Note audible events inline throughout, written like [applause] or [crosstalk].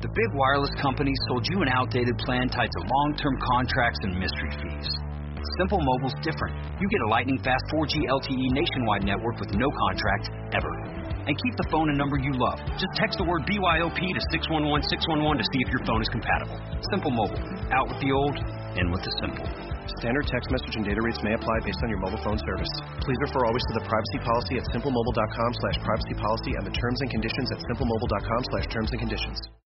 The big wireless companies sold you an outdated plan tied to long-term contracts and mystery fees. Simple Mobile's different. You get a lightning fast 4G LTE nationwide network with no contract ever. And keep the phone and number you love. Just text the word BYOP to 611611 to see if your phone is compatible. Simple Mobile. Out with the old, in with the simple. Standard text message and data rates may apply based on your mobile phone service. Please refer always to the privacy policy at simplemobile.com slash privacy policy and the terms and conditions at simplemobile.com slash terms and conditions.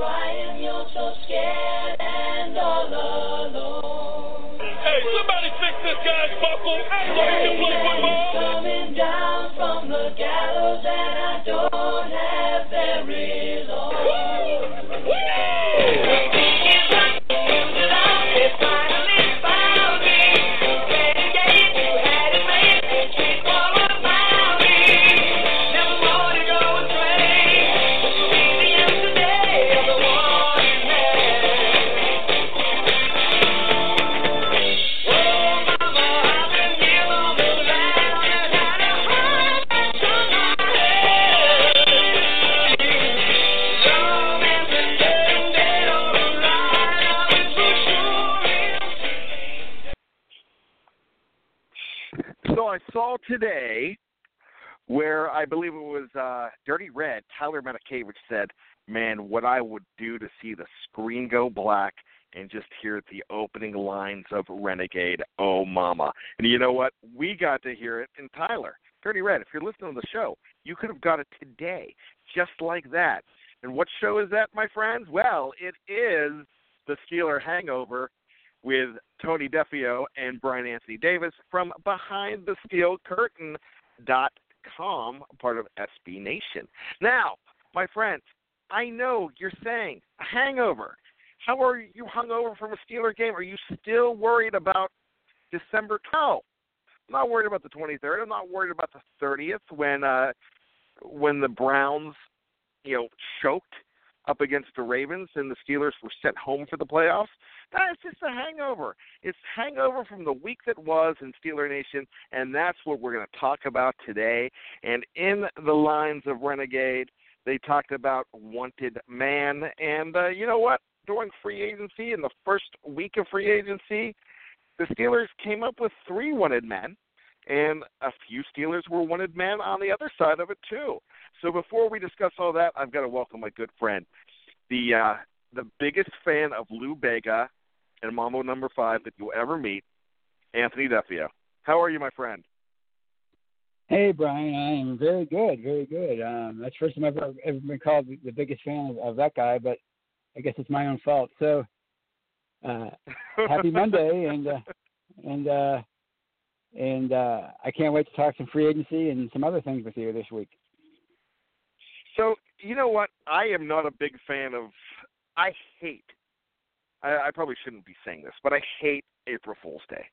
crying. You're so scared and all alone. Hey, somebody fix this guy's buckle he can play football. Coming down from the gallows, and I don't have very long. Tyler Matakevich said, Man, what I would do to see the screen go black and just hear the opening lines of Renegade, Oh Mama. And you know what? We got to hear it in Tyler. Dirty Red, if you're listening to the show, you could have got it today, just like that. And what show is that, my friends? Well, it is the Steeler Hangover with Tony Defeo and Bryan Anthony Davis from BehindTheSteelCurtain.com, part of SB Nation. Now, my friends, I know you're saying a hangover. How are you hungover from a Steeler game? Are you still worried about December 12th? I'm not worried about the 23rd. I'm not worried about the 30th when uh, when the Browns, you know, choked up against the Ravens and the Steelers were sent home for the playoffs. That's just a hangover. It's hangover from the week that was in Steeler Nation, and that's what we're going to talk about today. And in the lines of Renegade, they talked about wanted man, and uh, you know what? During free agency, in the first week of free agency, the Steelers came up with three wanted men, and a few Steelers were wanted men on the other side of it too. So before we discuss all that, I've got to welcome my good friend, the uh, the biggest fan of Lou Bega and Mambo Number Five that you'll ever meet, Anthony Defeo. How are you, my friend? Hey, Brian. I am very good, very good. Um, that's the first time I've ever, ever been called the biggest fan of, of that guy, but I guess it's my own fault. So, uh, happy [laughs] Monday, and uh, and uh, and uh, I can't wait to talk some free agency and some other things with you this week. So you know what? I am not a big fan of. I hate. I, I probably shouldn't be saying this, but I hate April Fool's Day.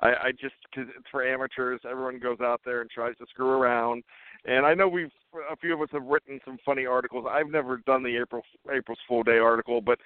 I, I just because it's for amateurs. Everyone goes out there and tries to screw around, and I know we've a few of us have written some funny articles. I've never done the April April's Fool Day article, but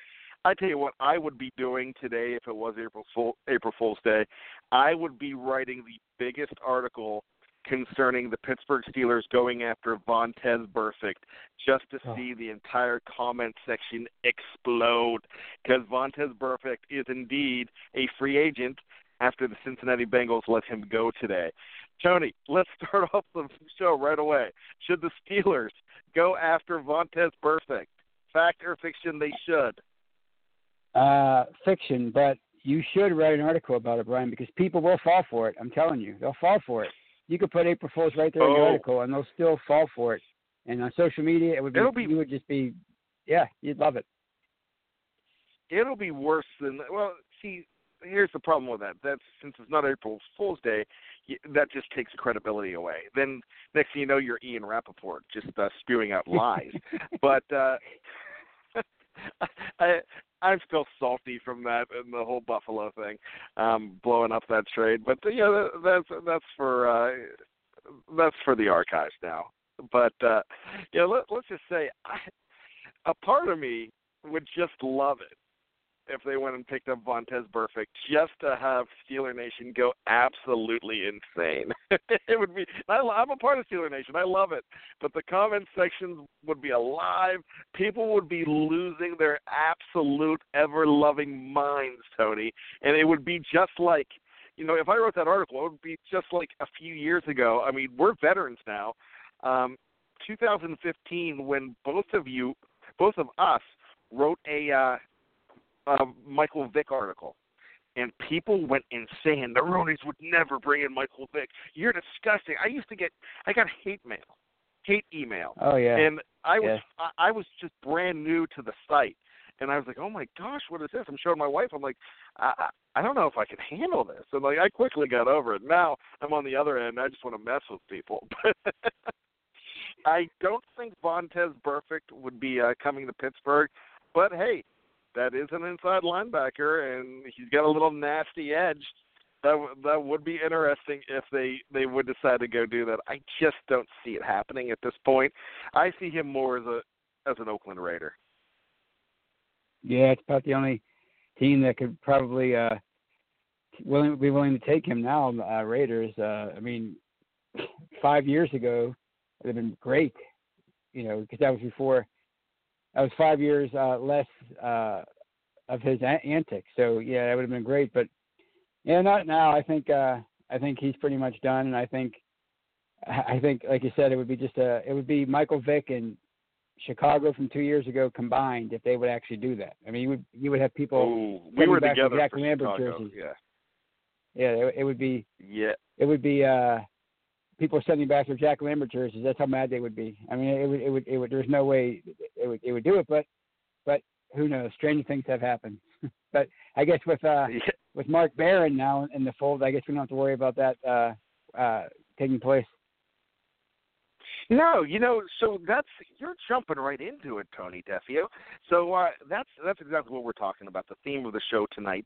I tell you what, I would be doing today if it was April Fool April Fool's Day. I would be writing the biggest article concerning the Pittsburgh Steelers going after Vontaze Burfict just to Oh. see the entire comment section explode because Vontaze Burfict is indeed a free agent after the Cincinnati Bengals let him go today. Tony, let's start [laughs] off the show right away. Should the Steelers go after Vontaze Burfict? Fact or fiction? They should. Uh, fiction, but you should write an article about it, Brian, because people will fall for it. I'm telling you, they'll fall for it. You could put April Fools right there in your Oh. article, and they'll still fall for it. And on social media, it would be, It'll be- you would just be, yeah, you'd love it. It'll be worse than well. See, here's the problem with that. That's since it's not April Fool's Day, that just takes credibility away. Then next thing you know, you're Ian Rapoport just uh, spewing out [laughs] lies. but uh, [laughs] I I'm still salty from that and the whole Buffalo thing, um, blowing up that trade. But yeah, that, that's that's for uh, that's for the archives now. But uh, yeah, let, let's just say, I, a part of me would just love it if they went and picked up Vontaze Burfict just to have Steeler Nation go absolutely insane. [laughs] it would be. I, I'm a part of Steeler Nation. I love it, but the comment sections would be alive. People would be losing their absolute ever-loving minds, Tony, and it would be just like. You know, if I wrote that article, it would be just like a few years ago. I mean, we're veterans now. Um, 2015, when both of you, both of us, wrote a uh, uh, Michael Vick article, and people went insane. The Rooneys would never bring in Michael Vick. You're disgusting. I used to get, I got hate mail, hate email. Oh yeah. And I was, Yeah. I, I was just brand new to the site, and I was like, oh my gosh, what is this? I'm showing my wife. I'm like, I, I don't know if I can handle this. And like, I quickly got over it. Now I'm on the other end. I just want to mess with people. [laughs] I don't think Vontaze Burfict would be uh, coming to Pittsburgh, but hey, that is an inside linebacker, and he's got a little nasty edge. That w- that would be interesting if they they would decide to go do that. I just don't see it happening at this point. I see him more as a as an Oakland Raider. Yeah, it's about the only team that could probably uh willing be willing to take him now. Uh, Raiders. Uh, I mean, five years ago, it would have been great. You know, because that was before. That was five years uh, less uh, of his a- antics. So yeah, that would have been great. But yeah, not now. I think uh, I think he's pretty much done, and I think I think, like you said, it would be just a it would be Michael Vick and Chicago from two years ago combined if they would actually do that. I mean, you would you would have people. Oh, we were back together Jack for Lambert Chicago. jerseys. Yeah, Yeah, it, it would be yeah. it would be uh people are sending back their Jack Lambert jerseys. That's how mad they would be. I mean, it would it would it would. There's no way it would it would do it, but but who knows? Strange things have happened. [laughs] but I guess with uh with Mark Barron now in the fold, I guess we don't have to worry about that uh uh taking place. No, you know, so that's you're jumping right into it, Tony Defeo. So uh, that's that's exactly what we're talking about. The theme of the show tonight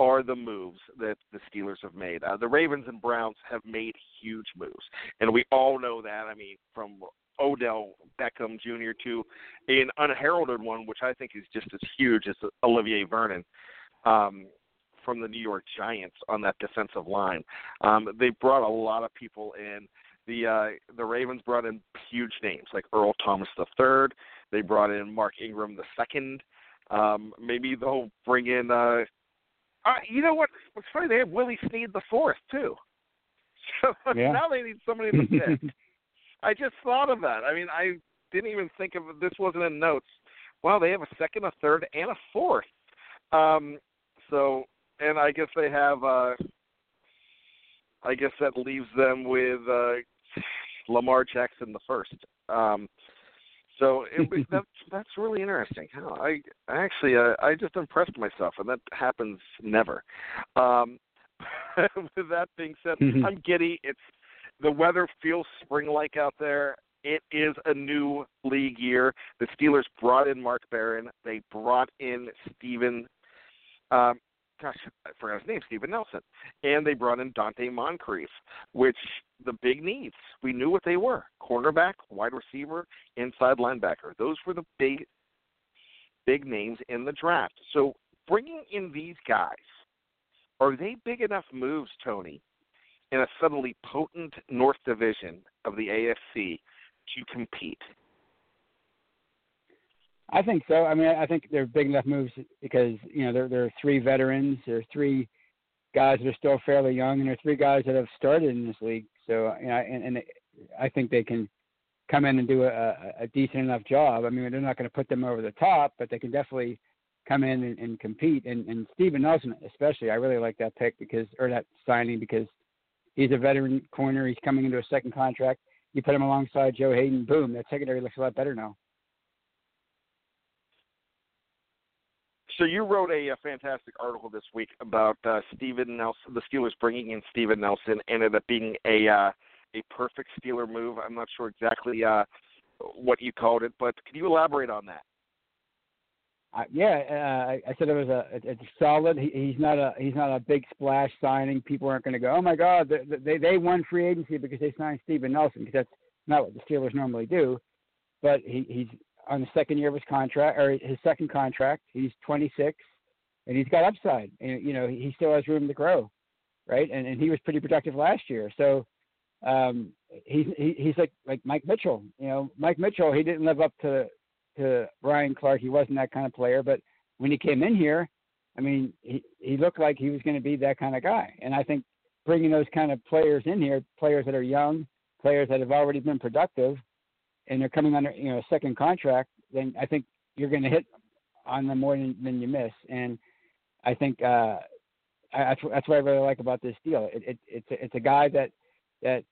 are the moves that the Steelers have made. Uh, the Ravens and Browns have made huge moves, and we all know that. I mean, from Odell Beckham Jr. to an unheralded one, which I think is just as huge as Olivier Vernon. Um, from the New York Giants on that defensive line, um, they brought a lot of people in the uh, the Ravens brought in huge names like Earl Thomas the third. They brought in Mark Ingram II. Um, maybe they'll bring in. Uh, uh, you know what? What's funny? They have Willie Snead the fourth too. So [laughs] Yeah. now they need somebody to [laughs] pick. I just thought of that. I mean, I didn't even think of this. Wasn't in notes. Wow, they have a second, a third, and a fourth. Um, so, and I guess they have. Uh, I guess that leaves them with uh, Lamar Jackson the first. Um, so [laughs] it, that's that's really interesting. How I I actually uh, I just impressed myself, and that happens never. Um, [laughs] with that being said, I'm giddy. It's the weather feels spring-like out there. It is a new league year. The Steelers brought in Mark Barron. They brought in Steven. Um, gosh, I forgot his name, Steven Nelson, and they brought in Donte Moncrief, which the big needs. We knew what they were: cornerback, wide receiver, inside linebacker. Those were the big, big names in the draft. So bringing in these guys, are they big enough moves, Tony, in a suddenly potent North Division of the AFC to compete? I think so. I mean, I think they're big enough moves because you know there there are three veterans, there are three guys that are still fairly young, and there are three guys that have started in this league. So you know, and, and I think they can come in and do a, a decent enough job. I mean, they're not going to put them over the top, but they can definitely come in and, and compete. And, and Steven Nelson, especially, I really like that pick because or that signing because he's a veteran corner. He's coming into a second contract. You put him alongside Joe Haden, boom, that secondary looks a lot better now. So you wrote a, a fantastic article this week about uh, Steven Nelson, the Steelers bringing in Steven Nelson, ended up being a uh, a perfect Steeler move. I'm not sure exactly uh, what you called it, but could you elaborate on that? I, yeah, uh, I, I said it was a it's solid. He, he's not a he's not a big splash signing. People aren't going to go, oh my God, they, they they won free agency because they signed Steven Nelson because that's not what the Steelers normally do. But he he's on the second year of his contract or his second contract. He's 26, and he's got upside. And you know he still has room to grow, right? And and he was pretty productive last year. So um, he's he, he's like like Mike Mitchell. You know, Mike Mitchell. He didn't live up to to Ryan Clark. He wasn't that kind of player, but when he came in here, I mean, he he looked like he was going to be that kind of guy. And I think bringing those kind of players in here, players that are young, players that have already been productive, and they're coming under you know a second contract, then I think you're going to hit on them more than, than you miss. And I think uh, I, that's that's what I really like about this deal. It, it, it's a, it's a guy that that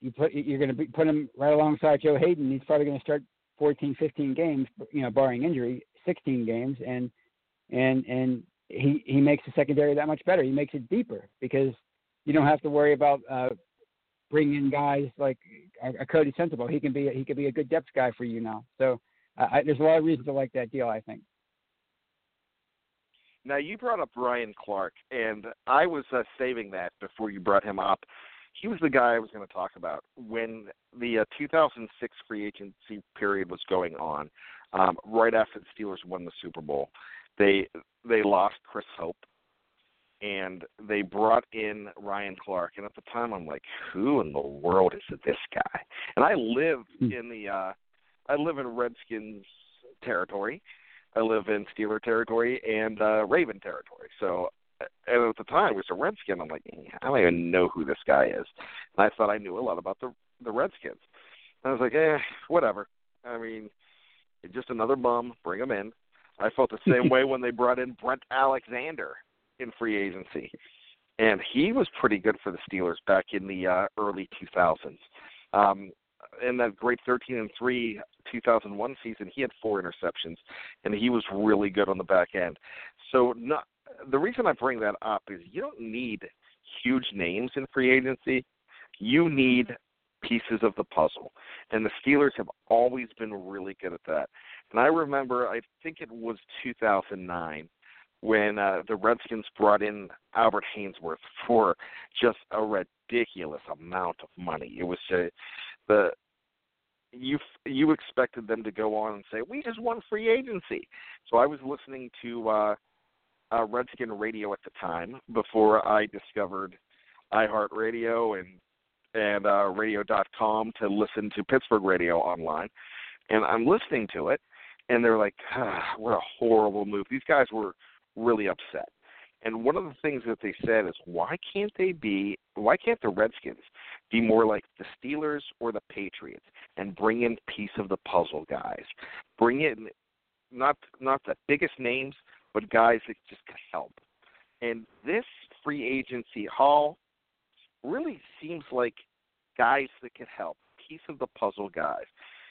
you put you're going to put him right alongside Joe Haden. He's probably going to start 14, 15 games, you know, barring injury, 16 games, and and and he he makes the secondary that much better. He makes it deeper because you don't have to worry about uh, bringing in guys like a, a Coty Sensabaugh. He can be a, he can be a good depth guy for you now. So uh, I, there's a lot of reasons to like that deal. I think. Now you brought up Ryan Clark, and I was uh, saving that before you brought him up he was the guy I was going to talk about when the uh, 2006 free agency period was going on. Um, right after the Steelers won the Super Bowl, they they lost Chris Hope, and they brought in Ryan Clark. And at the time, I'm like, who in the world is this guy? And I live mm. in the uh, I live in Redskins territory. I live in Steeler territory and uh, Raven territory. So and at the time, it was a Redskin. I'm like, I don't even know who this guy is. And I thought I knew a lot about the the Redskins. And I was like, eh, whatever. I mean, just another bum. Bring him in. I felt the same [laughs] way when they brought in Brent Alexander in free agency, and he was pretty good for the Steelers back in the uh, early 2000s. Um, in that great 13 and 3 2001 season, he had four interceptions, and he was really good on the back end. So not the reason I bring that up is you don't need huge names in free agency. You need pieces of the puzzle. And the Steelers have always been really good at that. And I remember, I think it was 2009 when uh, the Redskins brought in Albert Haynesworth for just a ridiculous amount of money. It was uh, the you you expected them to go on and say we just won free agency. So I was listening to uh uh, Redskin Radio at the time before I discovered iHeartRadio and and uh, Radio.com to listen to Pittsburgh Radio online, and I'm listening to it, and they're like, ah, "What a horrible move!" These guys were really upset. And one of the things that they said is, why can't they be? Why can't the Redskins be more like the Steelers or the Patriots and bring in piece of the puzzle guys? Bring in not not the biggest names, but guys that just could help. And this free agency haul really seems like guys that could help, piece of the puzzle guys.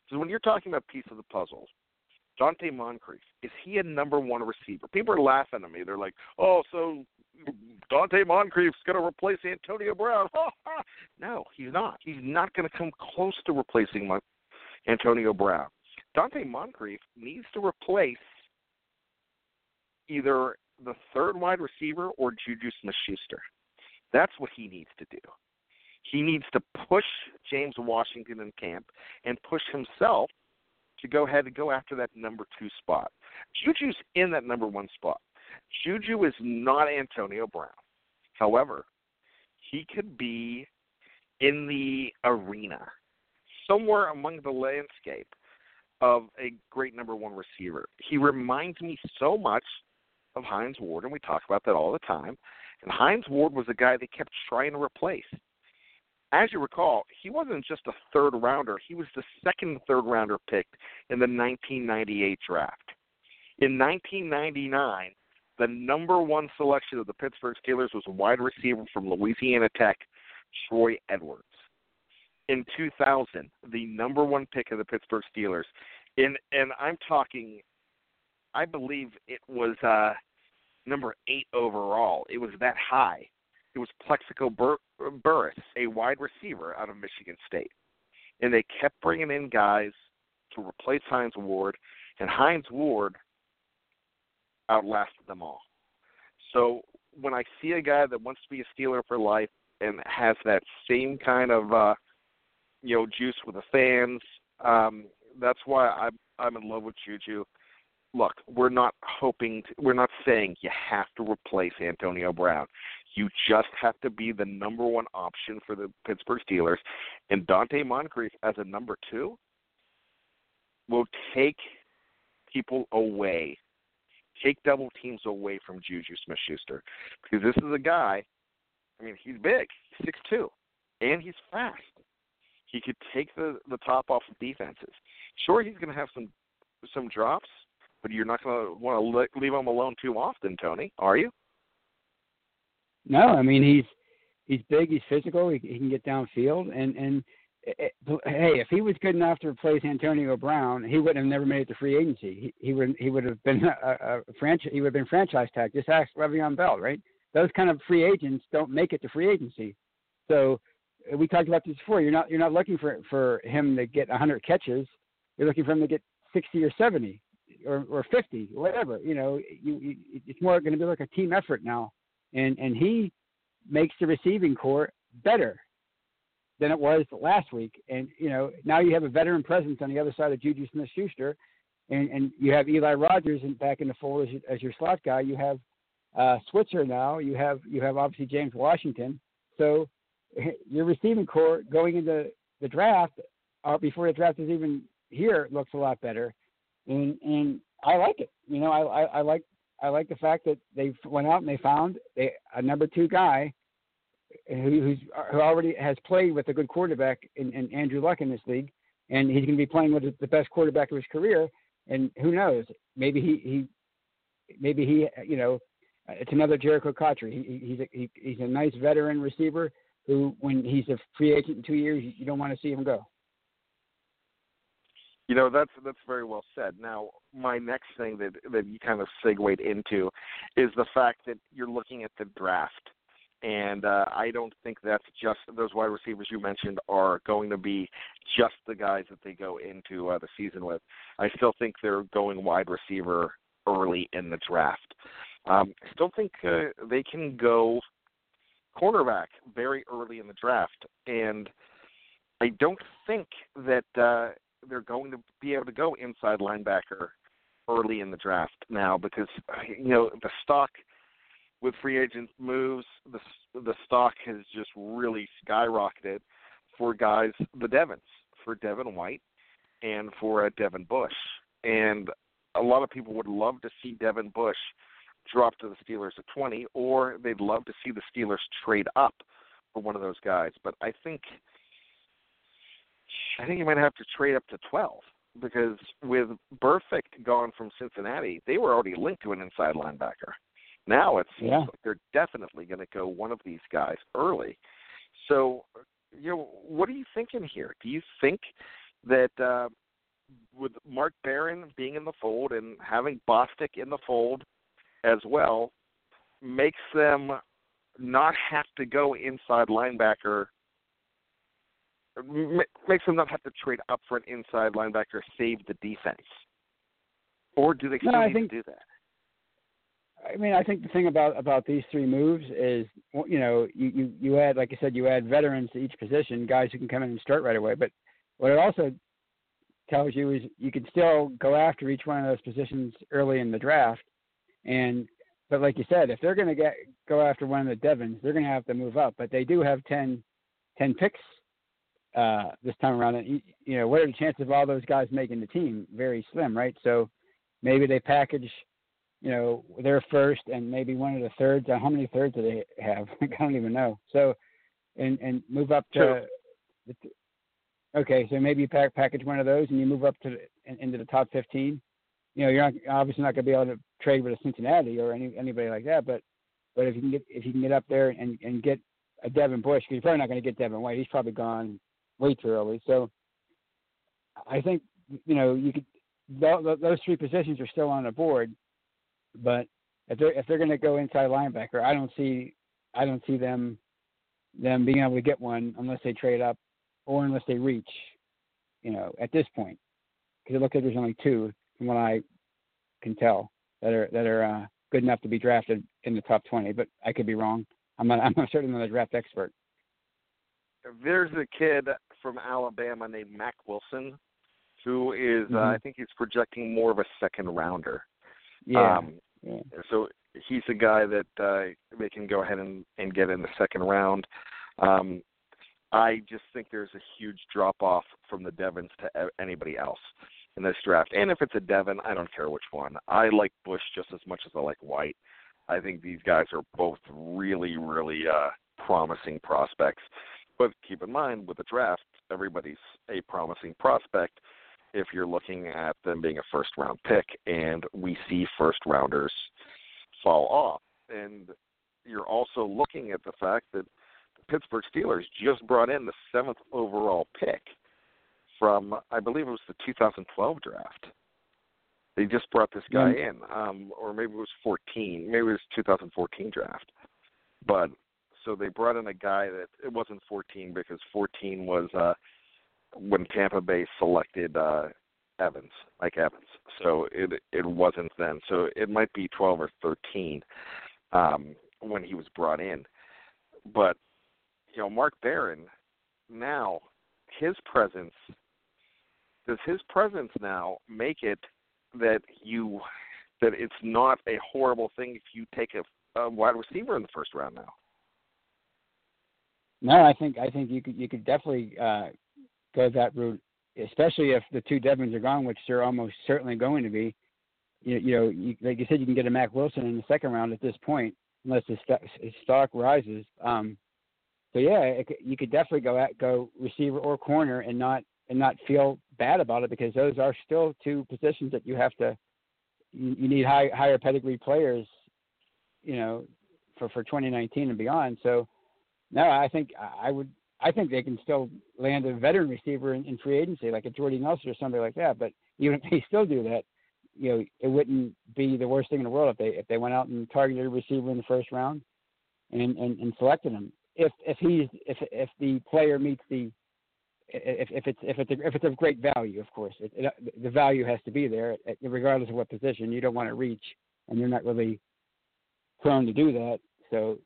Because when you're talking about piece of the puzzle, Donte Moncrief, is he a number one receiver? People are laughing at me. They're like, oh, so Donte Moncrief's going to replace Antonio Brown. [laughs] no, he's not. He's not going to come close to replacing Antonio Brown. Donte Moncrief needs to replace either the third wide receiver or Juju Smith-Schuster. That's what he needs to do. He needs to push James Washington in camp and push himself to go ahead and go after that number two spot. Juju's in that number one spot. Juju is not Antonio Brown. However, he could be in the arena, somewhere among the landscape of a great number one receiver. He reminds me so much of Hines Ward, and we talk about that all the time. And Hines Ward was a guy they kept trying to replace. As you recall, he wasn't just a third rounder, he was the second third rounder picked in the 1998 draft. In 1999, the number one selection of the Pittsburgh Steelers was wide receiver from Louisiana Tech, Troy Edwards. In 2000, the number one pick of the Pittsburgh Steelers, in and I'm talking I believe it was uh, number eight overall. It was that high. It was Plaxico Bur- Burress, a wide receiver out of Michigan State, and they kept bringing in guys to replace Hines Ward, and Hines Ward outlasted them all. So when I see a guy that wants to be a Steeler for life and has that same kind of uh, you know juice with the fans, um, that's why I'm I'm in love with Juju. Look, we're not hoping, to, we're not saying you have to replace Antonio Brown. You just have to be the number one option for the Pittsburgh Steelers, and Donte Moncrief as a number two will take people away, take double teams away from Juju Smith Schuster. Because this is a guy, I mean, he's big, six two, and he's fast. He could take the the top off of defenses. Sure, he's going to have some some drops, but you're not going to want to leave him alone too often, Tony, are you? No, I mean he's he's big, he's physical, he, he can get downfield, and and it, hey, if he was good enough to replace Antonio Brown, he would have never made it to free agency. He, he would he would have been a, a franchise. He would have been franchise tag. Just ask Le'Veon Bell, right? Those kind of free agents don't make it to free agency. So uh, we talked about this before. You're not you're not looking for for him to get 100 catches. You're looking for him to get 60 or 70 or or 50, whatever. You know, you, you, it's more going to be like a team effort now, and and he makes the receiving corps better than it was last week. And you know, now you have a veteran presence on the other side of Juju Smith-Schuster, and and you have Eli Rogers in, back in the fold as, as your slot guy. You have uh, Switzer now. You have you have obviously James Washington. So [laughs] your receiving corps going into the draft, or uh, before the draft is even here, looks a lot better, and and I like it. You know, I I, I like I like the fact that they went out and they found a, a number two guy who's who already has played with a good quarterback in, in Andrew Luck in this league, and he's going to be playing with the best quarterback of his career. And who knows? Maybe he he maybe he you know it's another Jerricho Cotchery. He, he's a, he, he's a nice veteran receiver who, when he's a free agent in two years, you don't want to see him go. You know that's that's very well said. Now, my next thing that that you kind of segued into is the fact that you're looking at the draft and uh, I don't think that's just those wide receivers you mentioned are going to be just the guys that they go into uh, the season with. I still think they're going wide receiver early in the draft. Um, I still think uh, they can go cornerback very early in the draft, and I don't think that uh, they're going to be able to go inside linebacker early in the draft now because you know the stock – with free agent moves, the the stock has just really skyrocketed for guys, the Devons, for Devin White, and for uh, Devin Bush, and a lot of people would love to see Devin Bush drop to the Steelers at 20, or they'd love to see the Steelers trade up for one of those guys. But I think I think you might have to trade up to 12 because with Burfict gone from Cincinnati, they were already linked to an inside linebacker. Now it seems yeah. like they're definitely going to go one of these guys early. So, you know, what are you thinking here? Do you think that uh, with Mark Barron being in the fold and having Bostic in the fold as well makes them not have to go inside linebacker makes them not have to trade up for an inside linebacker save the defense or do they still no, need think, to do that I mean, I think the thing about about these three moves is, you know, you you you add, like I said, you add veterans to each position, guys who can come in and start right away. But what it also tells you is you can still go after each one of those positions early in the draft. And but like you said, if they're going to get go after one of the Devons, they're going to have to move up. But they do have 10, 10 picks uh, this time around. And you, know, what are the chances of all those guys making the team? Very slim, right? So maybe they package you know, their first and maybe one of the thirds. How many thirds do they have? [laughs] I don't even know. So, and and move up to. Okay, so maybe you pack, package one of those and you move up to the, into the top 15. You know, you're not obviously not going to be able to trade with a Cincinnati or any anybody like that, but but if you can get if you can get up there and and get a Devin Bush, because you're probably not going to get Devin White. He's probably gone way too early. So I think you know you could those three positions are still on the board. But if they're if they're going to go inside linebacker, I don't see I don't see them them being able to get one unless they trade up or unless they reach. You know, at this point, because it looks like there's only two from what I can tell. that are that are uh, good enough to be drafted in the top 20. But I could be wrong. I'm not. [laughs] I'm not certainly not a draft expert. There's a kid from Alabama named Mack Wilson, who is, mm-hmm. uh, I think he's projecting more of a second rounder. Yeah. Um, yeah. So he's a guy that uh, they can go ahead and, and get in the second round. Um, I just think there's a huge drop off from the Devons to anybody else in this draft. And if it's a Devon, I don't care which one. I like Bush just as much as I like White. I think these guys are both really, really uh, promising prospects. But keep in mind, with the draft, everybody's a promising prospect if you're looking at them being a first round pick, and we see first rounders fall off. And you're also looking at the fact that the Pittsburgh Steelers just brought in the seventh overall pick from, I believe it was the 2012 draft. They just brought this guy in, um, or maybe it was 14, maybe it was 2014 draft. But so they brought in a guy that it wasn't 14 because 14 was uh, when Tampa Bay selected uh, Evans, Mike Evans. So it it wasn't then. So it might be 12 or 13 um, when he was brought in. But you know, Mark Barron now his presence does his presence now make it that you that it's not a horrible thing if you take a, a wide receiver in the first round now? No, I think I think you could you could definitely uh, go that route, especially if the two Devons are gone, which they're almost certainly going to be. You, you know, you, like you said, you can get a Mack Wilson in the second round at this point, unless his, st- his stock rises. Um, so yeah, it, you could definitely go at go receiver or corner and not and not feel bad about it because those are still two positions that you have to you, you need high, higher pedigree players, you know, for for 2019 and beyond. So no, I think I would I think they can still land a veteran receiver in, in free agency, like a Jordy Nelson or somebody like that. But even if they still do that, you know, it wouldn't be the worst thing in the world if they if they went out and targeted a receiver in the first round and and, and selected him. If if he's if if the player meets the if if it's if it's a, if it's of great value, of course, it, it, the value has to be there, regardless of what position. You don't want to reach, and you're not really prone to do that. So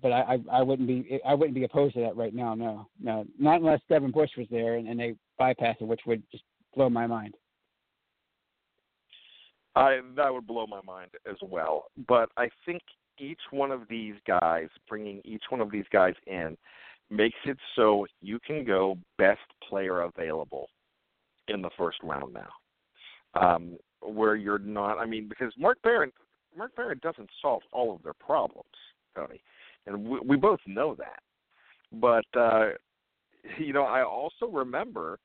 but I, I, I wouldn't be I wouldn't be opposed to that right now. No, no, not unless Devin Bush was there and, and they bypassed it, which would just blow my mind. I that would blow my mind as well. But I think each one of these guys, bringing each one of these guys in, makes it so you can go best player available in the first round now. Um, where you're not, I mean, because Mark Barron, Mark Barron doesn't solve all of their problems, Tony and we, we both know that. But uh, you know, I also remember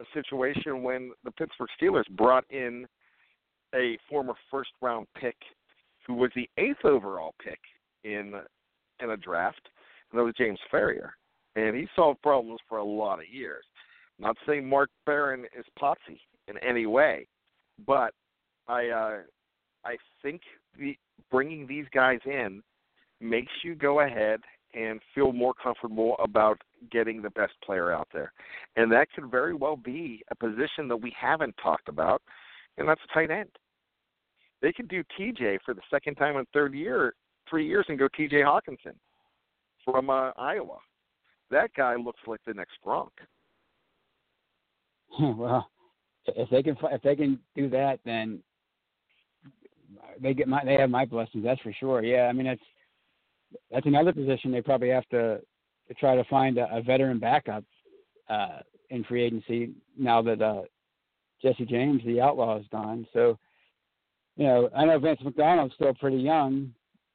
a situation when the Pittsburgh Steelers brought in a former first round pick who was the eighth overall pick in in a draft, and that was James Farrior. And he solved problems for a lot of years. Not saying Mark Barron is Potsie in any way, but I uh, I think the bringing these guys in makes you go ahead and feel more comfortable about getting the best player out there. And that could very well be a position that we haven't talked about, and that's tight end. They could do TJ for the second time in third year, three years, and go TJ Hockenson from uh, Iowa. That guy looks like the next Gronk. [laughs] well, if they can if they can do that, then they get my they have my blessings. That's for sure. Yeah, I mean it's that's another position they probably have to, try to find a, a veteran backup uh, in free agency now that uh, Jesse James, the outlaw, is gone. So, you know, I know Vance McDonald's still pretty young,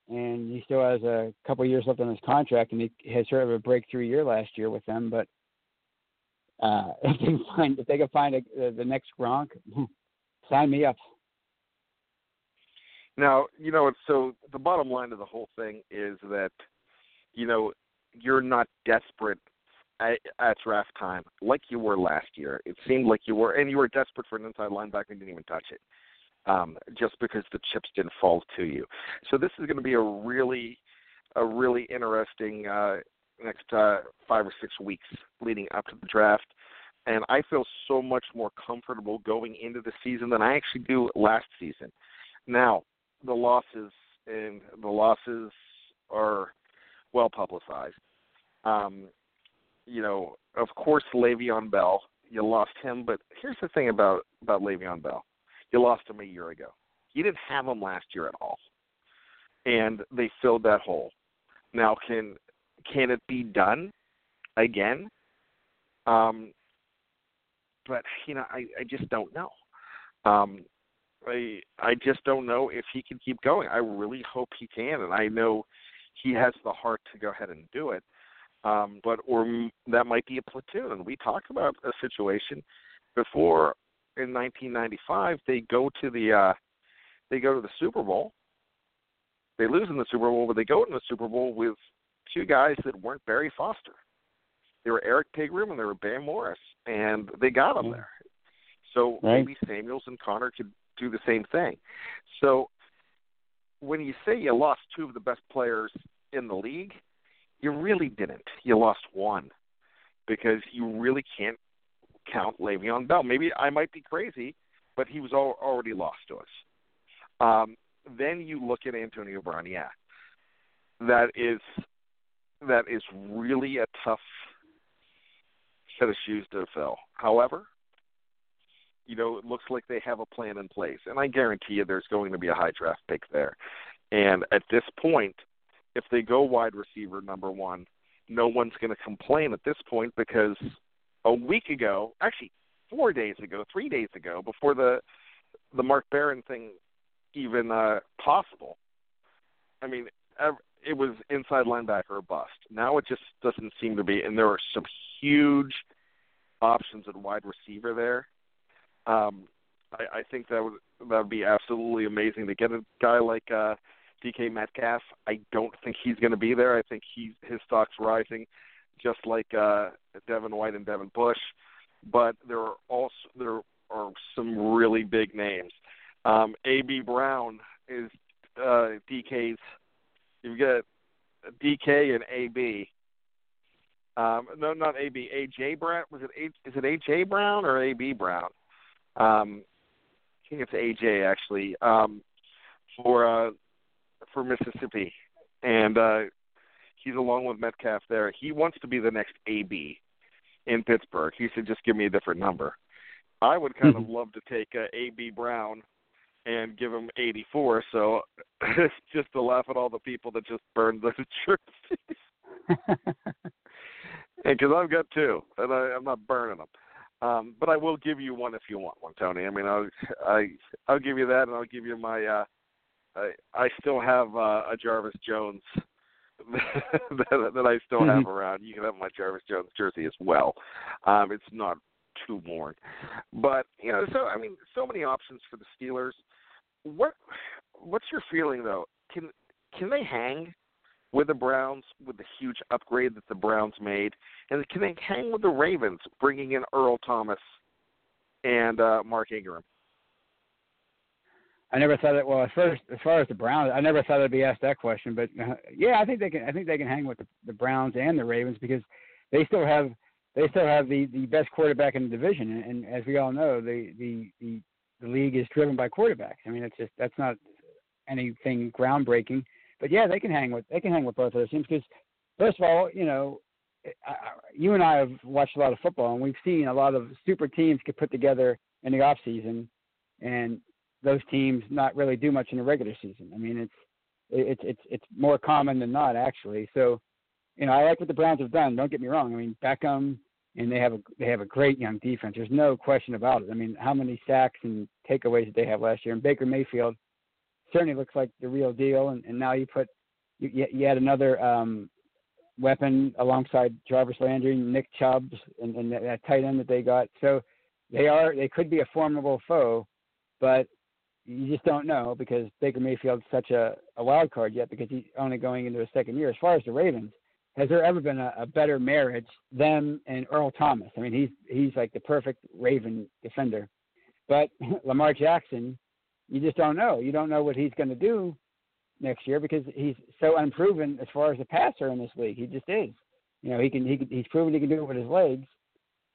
and he still has a couple years left on his contract, and he had sort of a breakthrough year last year with them. But uh, [laughs] if they can find if they can find a, the next Gronk, [laughs] sign me up. Now, you know, so the bottom line of the whole thing is that, you know, you're not desperate at, at draft time like you were last year. It seemed like you were, and you were desperate for an inside linebacker and didn't even touch it, um, just because the chips didn't fall to you. So this is going to be a really, a really interesting uh, next uh, five or six weeks leading up to the draft. And I feel so much more comfortable going into the season than I actually do last season Now, the losses and the losses are well publicized. Um, you know, of course, Le'Veon Bell. You lost him, but here's the thing about about Le'Veon Bell. You lost him a year ago. You didn't have him last year at all, and they filled that hole. Now, can can it be done again? Um, but you know, I I just don't know. Um, I I just don't know if he can keep going. I really hope he can, and I know he has the heart to go ahead and do it. Um, but or that might be a platoon. And we talked about a situation before in 1995. They go to the uh, they go to the Super Bowl. They lose in the Super Bowl, but they go in the Super Bowl with two guys that weren't Barry Foster. They were Erric Pegram and they were Bam Morris, and they got them there. So Right. maybe Samuels and Connor could do the same thing. So when you say you lost two of the best players in the league, you really didn't. You lost one because you really can't count Le'Veon Bell. Maybe I might be crazy, but he was al- already lost to us. Um, then you look at Antonio Brown. Yeah, that is that is really a tough set of shoes to fill. However, you know, it looks like they have a plan in place, and I guarantee you, there's going to be a high draft pick there. And at this point, if they go wide receiver number one, no one's going to complain at this point because a week ago, actually four days ago, three days ago, before the the Mark Barron thing even uh, possible, I mean, it was inside linebacker or bust. Now it just doesn't seem to be, and there are some huge options at wide receiver there. Um, I, I think that would that would be absolutely amazing to get a guy like uh, DK Metcalf. I don't think he's going to be there. I think he's his stock's rising, just like uh, Devin White and Devin Bush. But there are also there are some really big names. Um, AB Brown is uh, DK's. You've got DK and AB. Um, no, not AB. AJ Brown. Was it? A, is it AJ Brown or AB Brown? Um, I think it's AJ actually. Um, for uh, for Mississippi, and uh, he's along with Metcalf there. He wants to be the next AB in Pittsburgh. He said, just give me a different number. I would kind of love to take uh, AB Brown and give him 84. So [laughs] just to laugh at all the people that just burned those [laughs] jerseys. [laughs] Because I've got two, and I, I'm not burning them. Um, but I will give you one if you want one, Tony. I mean, I'll I I'll give you that, and I'll give you my. uh I I still have uh, a Jarvis Jones [laughs] that, that I still have around. You can have my Jarvis Jones jersey as well. Um, it's not too worn, but you know, so I mean, so many options for the Steelers. What what's your feeling though? Can can they hang with the Browns with the huge upgrade that the Browns made, and can they hang with the Ravens bringing in Earl Thomas and uh, Mark Ingram? I never thought it. Well, as far as, as far as the Browns, I never thought I'd be asked that question. But uh, yeah, I think they can. I think they can hang with the, the Browns and the Ravens because they still have they still have the the best quarterback in the division. And, and as we all know, the, the the the league is driven by quarterbacks. I mean, it's just that's not anything groundbreaking. But yeah, they can hang with they can hang with both of those teams because first of all, you know, eh, I, I, you and I have watched a lot of football and we've seen a lot of super teams get put together in the off season, and those teams not really do much in the regular season. I mean, it's it's it's it's more common than not actually. So, you know, I like what the Browns have done. Don't get me wrong. I mean, Beckham and they have a they have a great young defense. There's no question about it. I mean, how many sacks and takeaways did they have last year? And Baker Mayfield certainly looks like the real deal. And, and now you put you, you add another um, weapon alongside Jarvis Landry, Nick Chubb, and, and that, that tight end that they got. So they are they could be a formidable foe, but you just don't know because Baker Mayfield's such a, a wild card yet because he's only going into his second year. As far as the Ravens, has there ever been a, a better marriage them and Earl Thomas? I mean, he's he's like the perfect Raven defender. But [laughs] Lamar Jackson, you just don't know. You don't know what he's going to do next year because he's so unproven as far as a passer in this league. He just is. You know, he can he he's proven he can do it with his legs.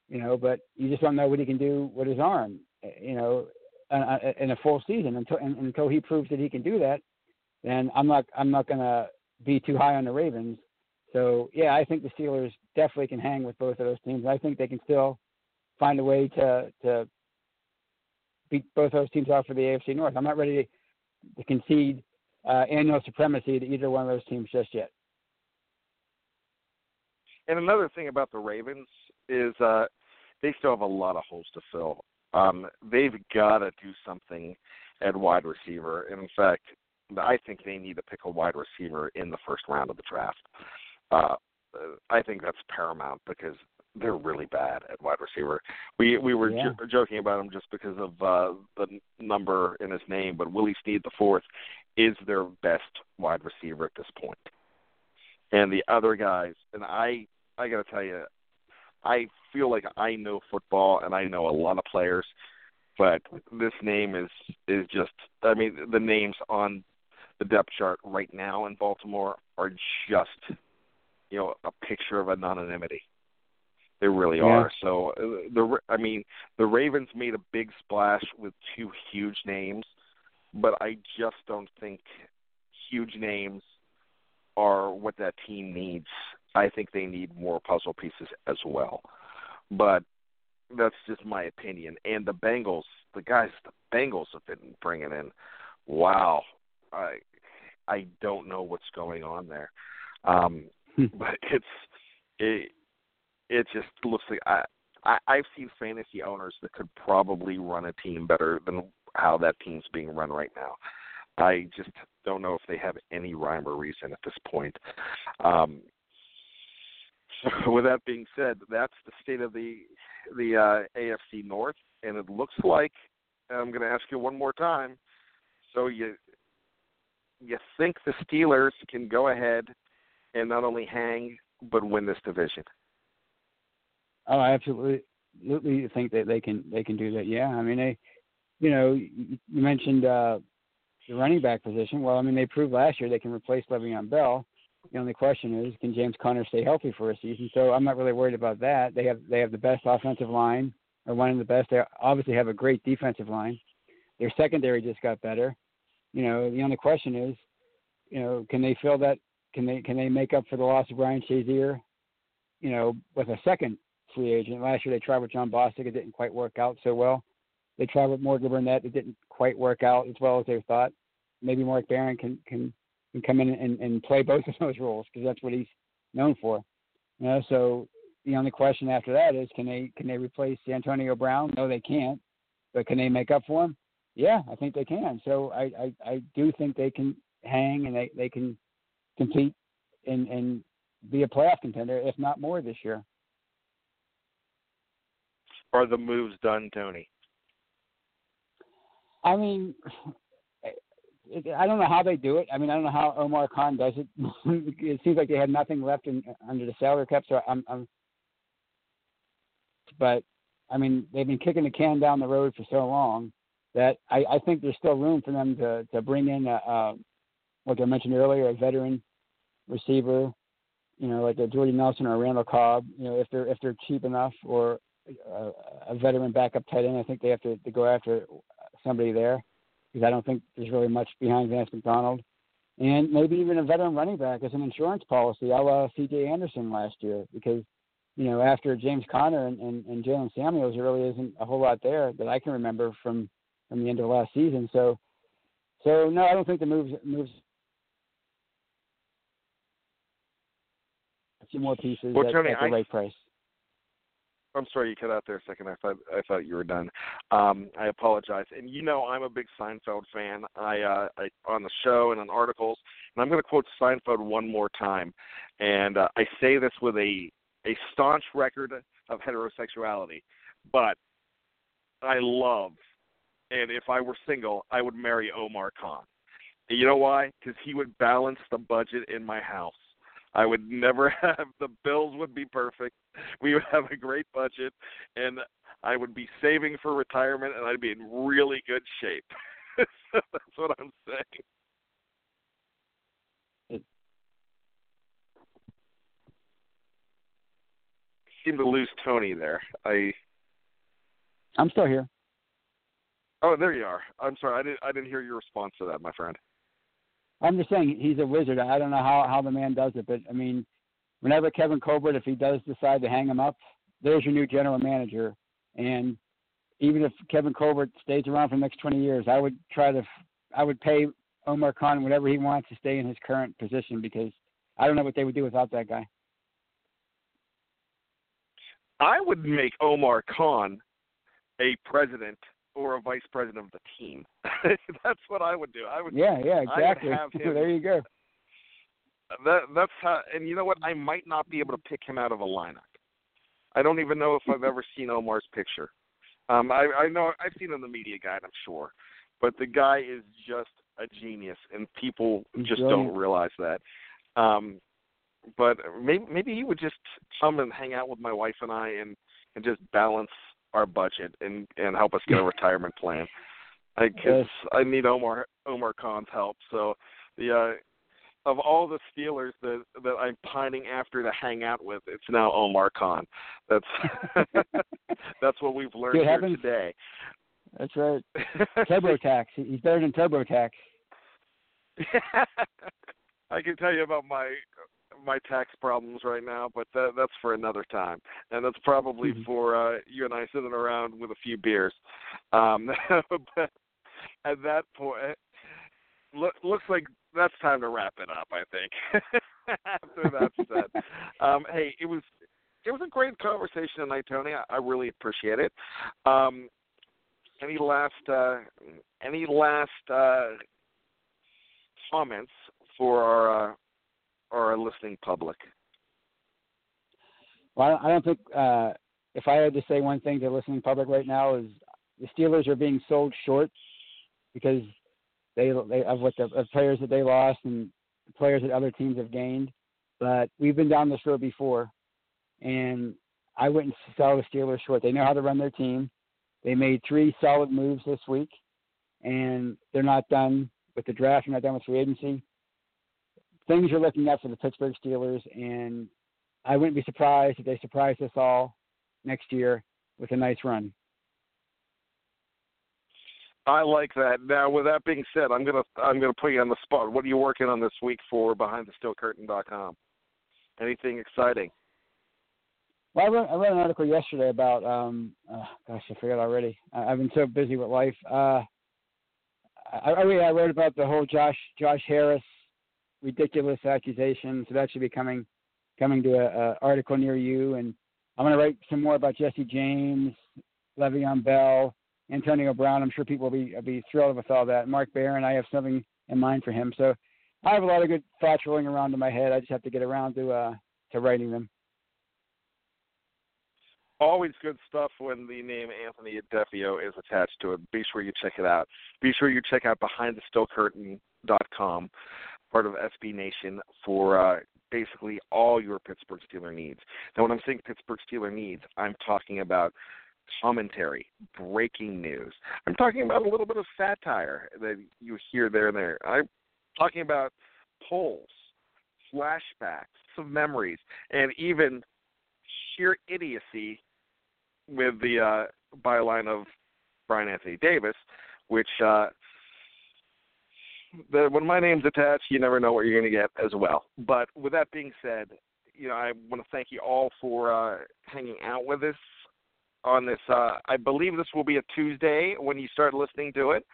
You know, but you just don't know what he can do with his arm. Eh, you know, uh, uh, uh, in a full season until until he proves that he can do that. Then I'm not I'm not going to be too high on the Ravens. So yeah, I think the Steelers definitely can hang with both of those teams. I think they can still find a way to to beat both those teams out for the AFC North. I'm not ready to, concede uh, annual supremacy to either one of those teams just yet. And another thing about the Ravens is uh, they still have a lot of holes to fill. Um, they've got to do something at wide receiver. And in fact, I think they need to pick a wide receiver in the first round of the draft. Uh, I think that's paramount because they're really bad at wide receiver. We we were yeah. j- joking about him just because of uh, the number in his name, but Willie Snead the fourth is their best wide receiver at this point. And the other guys, and I I got to tell you, I feel like I know football and I know a lot of players, but this name is is just I mean the names on the depth chart right now in Baltimore are just you know a picture of anonymity. They really Yeah. are. So uh, the I mean the Ravens made a big splash with two huge names, but I just don't think huge names are what that team needs. I think they need more puzzle pieces as well. But that's just my opinion. And the Bengals, the guys the Bengals have been bringing in, wow, I I don't know what's going on there. Um, [laughs] but it's it it just looks like I, I I've seen fantasy owners that could probably run a team better than how that team's being run right now. I just don't know if they have any rhyme or reason at this point. Um, so [laughs] with that being said, that's the state of the the uh, AFC North, and it looks like I'm going to ask you one more time. So you you think the Steelers can go ahead and not only hang but win this division? Oh, I absolutely, absolutely think that they can they can do that. Yeah, I mean they, you know, you mentioned uh, the running back position. Well, I mean they proved last year they can replace Le'Veon Bell. The only question is, can James Conner stay healthy for a season? So I'm not really worried about that. They have they have the best offensive line, or one of the best. They obviously have a great defensive line. Their secondary just got better. You know, the only question is, you know, can they fill that? Can they can they make up for the loss of Brian Shazier? You know, with a second free agent. Last year they tried with Jon Bostic. It didn't quite work out so well. They tried with Morgan Burnett. It didn't quite work out as well as they thought. Maybe Mark Barron can can, can come in and, and play both [laughs] of those roles because that's what he's known for. You know, so the only question after that is can they can they replace Antonio Brown? No, they can't. But can they make up for him? Yeah, I think they can. So I I, I do think they can hang and they, they can compete and and be a playoff contender, if not more, this year. Are the moves done, Tony? I mean, I don't know how they do it. I mean, I don't know how Omar Khan does it. [laughs] it seems like they have nothing left in, under the salary cap. So I'm, I'm, but I mean, they've been kicking the can down the road for so long that I, I think there's still room for them to to bring in a, a like I mentioned earlier, a veteran receiver, you know, like a Jordy Nelson or a Randall Cobb. You know, if they're if they're cheap enough, or a, a veteran backup tight end, I think they have to, to go after somebody there because I don't think there's really much behind Vance McDonald. And maybe even a veteran running back as an insurance policy, a la C.J. Anderson last year, because you know after James Conner and, and, and Jaylen Samuels, there really isn't a whole lot there that I can remember from from the end of last season. So, so no, I don't think the moves moves a few more pieces Well, at, Tony, at the I- right price. I'm sorry you cut out there a second. I thought I thought you were done. Um, I apologize. And you know I'm a big Seinfeld fan. I, uh, I on the show and on articles, and I'm going to quote Seinfeld one more time. And uh, I say this with a a staunch record of heterosexuality, but I love, and if I were single, I would marry Omar Khan. And you know why? Because he would balance the budget in my house. I would never [laughs] have the bills would be perfect. We would have a great budget and I would be saving for retirement and I'd be in really good shape. so [laughs] that's what I'm saying. seem to lose Tony there. I I'm still here. Oh, there you are. I'm sorry, I didn't I didn't hear your response to that, my friend. I'm just saying he's a wizard. I don't know how how the man does it, but I mean, whenever Kevin Colbert, if he does decide to hang him up, there's your new general manager. And even if Kevin Colbert stays around for the next 20 years, I would try to, I would pay Omar Khan whatever he wants to stay in his current position because I don't know what they would do without that guy. I would make Omar Khan a president or a vice president of the team. [laughs] that's what I would do. I would. Yeah, yeah, exactly. [laughs] There you go. That that's how. And you know what? I might not be able to pick him out of a lineup. I don't even know if I've ever seen Omar's picture. Um, I, I know I've seen him in the media guide, I'm sure, but the guy is just a genius, and people just Brilliant. don't realize that. Um, but maybe maybe he would just come and hang out with my wife and I, and and just balance our budget and and help us get a [laughs] retirement plan. I cause I need Omar Omar Khan's help. So the uh of all the Steelers that that I'm pining after to hang out with, it's now Omar Khan. That's [laughs] that's what we've learned here today. That's right. [laughs] TurboTax. He- He's better than TurboTax. I can tell you about my my tax problems right now, but that, that's for another time, and that's probably Mhm. for uh, you and I sitting around with a few beers. Um, [laughs] but at that point, look, looks like that's time to wrap it up. I think [laughs] after that's said, um, hey, it was it was a great conversation tonight, Tony. I, I really appreciate it. Um, any last uh, any last uh, comments for our uh, our listening public? Well, I don't- think uh, if I had to say one thing to the listening public right now is the Steelers are being sold short because they they of what the of players that they lost and players that other teams have gained. But we've been down this road before, and I wouldn't sell the Steelers short. They know how to run their team. They made three solid moves this week, and they're not done with the draft. They're not done with free agency. Things you're looking up for the Pittsburgh Steelers, and I wouldn't be surprised if they surprise us all next year with a nice run. I like that. Now, with that being said, I'm gonna I'm gonna put you on the spot. What are you working on this week for BehindTheSteelCurtain.com? Anything exciting? Well, I wrote, I an article yesterday about, um, uh, gosh, I forgot already. I, I've been so busy with life. Uh, I, I, I wrote about the whole Josh Josh Harris ridiculous accusation. So that should be coming coming to a, a article near you. And I'm going to write some more about Jesse James, Le'Veon Bell, Antonio Brown. I'm sure people will be will be thrilled with all that. Mark Barron, I have something in mind for him. So I have a lot of good thoughts rolling around in my head. I just have to get around to uh, to writing them. Always good stuff when the name Anthony Defeo is attached to it. Be sure you check it out. Be sure you check out BehindTheSteelCurtain.com, part of SB Nation, for uh, basically all your Pittsburgh Steeler needs. Now, when I'm saying Pittsburgh Steeler needs, I'm talking about commentary, breaking news. I'm talking about a little bit of satire that you hear there and there. I'm talking about polls, flashbacks, some memories, and even sheer idiocy with the uh, byline of Bryan Anthony Davis, which uh, the, when my name's attached, you never know what you're going to get as well. But with that being said, you know, I want to thank you all for uh, hanging out with us on this. Uh, I believe this will be a Tuesday when you start listening to it.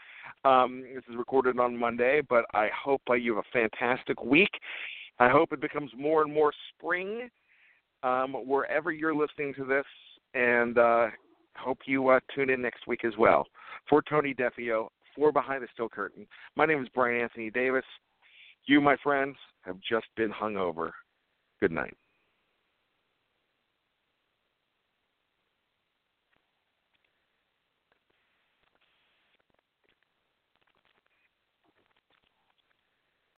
Um, this is recorded on Monday, but I hope uh, you have a fantastic week. I hope it becomes more and more spring um, wherever you're listening to this, and uh, hope you uh, tune in next week as well. For Tony Defeo, for Behind the Steel Curtain, my name is Bryan Anthony Davis. You, my friends, have just been hung over. Good night.